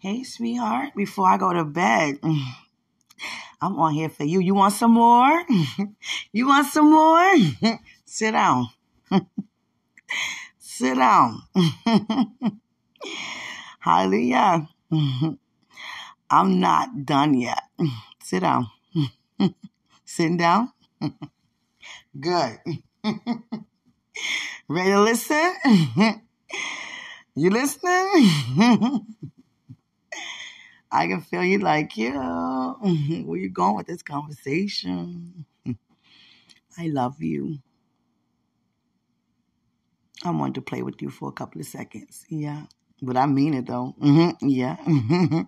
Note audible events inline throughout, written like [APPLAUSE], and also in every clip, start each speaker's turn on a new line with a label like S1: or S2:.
S1: Hey, sweetheart, before I go to bed, [SIGHS] I'm on here for you. You want some more? [LAUGHS] you want some more? [LAUGHS] Sit down. [LAUGHS] Sit down. Hallelujah. I'm not done yet. Sit down. Sitting down? Good. Ready to listen? you listening? I can feel you like, yeah, [LAUGHS] where you going with this conversation? I love you. I wanted to play with you for a couple of seconds. Yeah. But I mean it though. Mm-hmm. Yeah. [LAUGHS]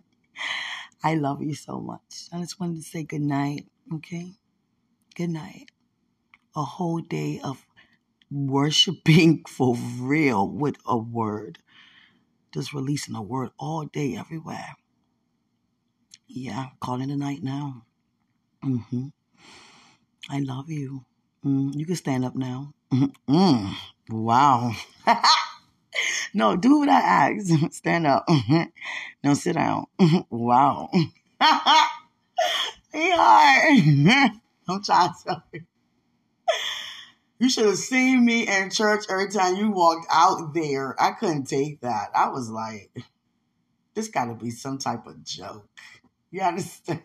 S1: I love you so much. I just wanted to say good night. Okay. Good night. A whole day of worshiping [LAUGHS] for real with a word. Just releasing a word all day, everywhere. Yeah, calling a night now. Mm-hmm. I love you. Mm, you can stand up now. Mm-hmm. Mm. Wow. [LAUGHS] no, do what I ask. [LAUGHS] Stand up. Mm-hmm. no, sit down. Mm-hmm. wow. [LAUGHS] yeah. I'm trying to. You should have seen me in church every time you walked out there. I couldn't take that. I was like, this got to be some type of joke. [LAUGHS] You understand?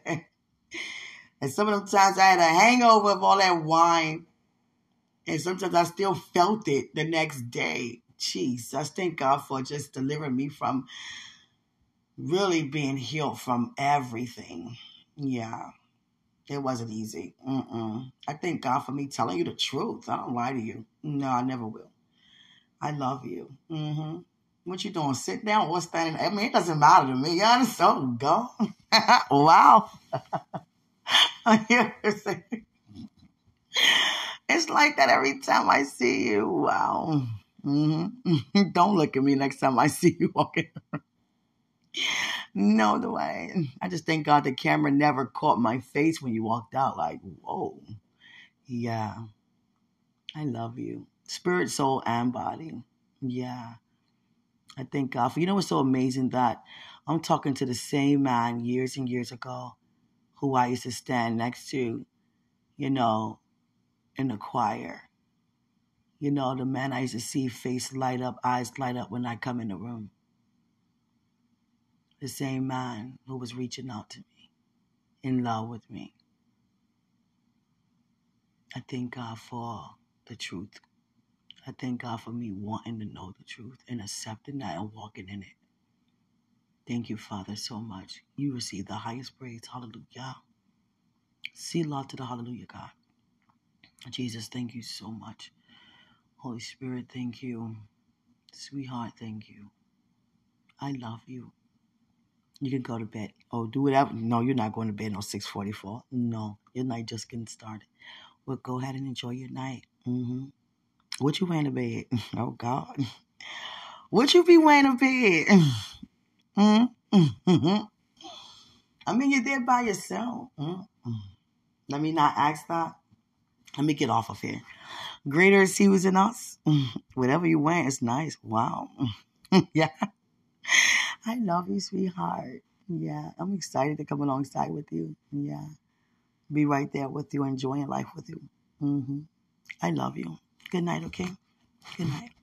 S1: And some of them times I had a hangover of all that wine. And sometimes I still felt it the next day. Jesus, thank God for just delivering me from really being healed from everything. Yeah, it wasn't easy. Mm-mm. I thank God for me telling you the truth. I don't lie to you. No, I never will. I love you. Mm-hmm. What you doing? Sit down or standing? I mean, it doesn't matter to me. You're so go. [LAUGHS] wow. [LAUGHS] it's like that every time I see you. Wow. Mm-hmm. [LAUGHS] Don't look at me next time I see you walking. no, the way. I just thank God the camera never caught my face when you walked out. Like, whoa. Yeah. I love you. Spirit, soul, and body. Yeah. I thank God for you know what's so amazing that I'm talking to the same man years and years ago who I used to stand next to, you know, in the choir. You know, the man I used to see face light up, eyes light up when I come in the room. The same man who was reaching out to me, in love with me. I thank God for the truth I thank God for me wanting to know the truth and accepting that and walking in it. Thank you, Father, so much. You receive the highest praise. Hallelujah. See love to the hallelujah, God. Jesus, thank you so much. Holy Spirit, thank you. Sweetheart, thank you. I love you. You can go to bed. Oh, do whatever. No, you're not going to bed no 644. No, your night just getting started. Well, go ahead and enjoy your night. Mm-hmm. What you wearing to bed? [LAUGHS] Oh God. What you be wearing to bed? Mm-hmm. [LAUGHS] I mean, you're there by yourself. Mm-hmm. Let me not ask that. Let me get off of here. Greater is he who's in us. Whatever you wear it's nice. Wow. [LAUGHS] yeah. I love you, sweetheart. Yeah. I'm excited to come alongside with you. Yeah. Be right there with you, enjoying life with you. Mm-hmm. I love you. Good night, okay? Good night.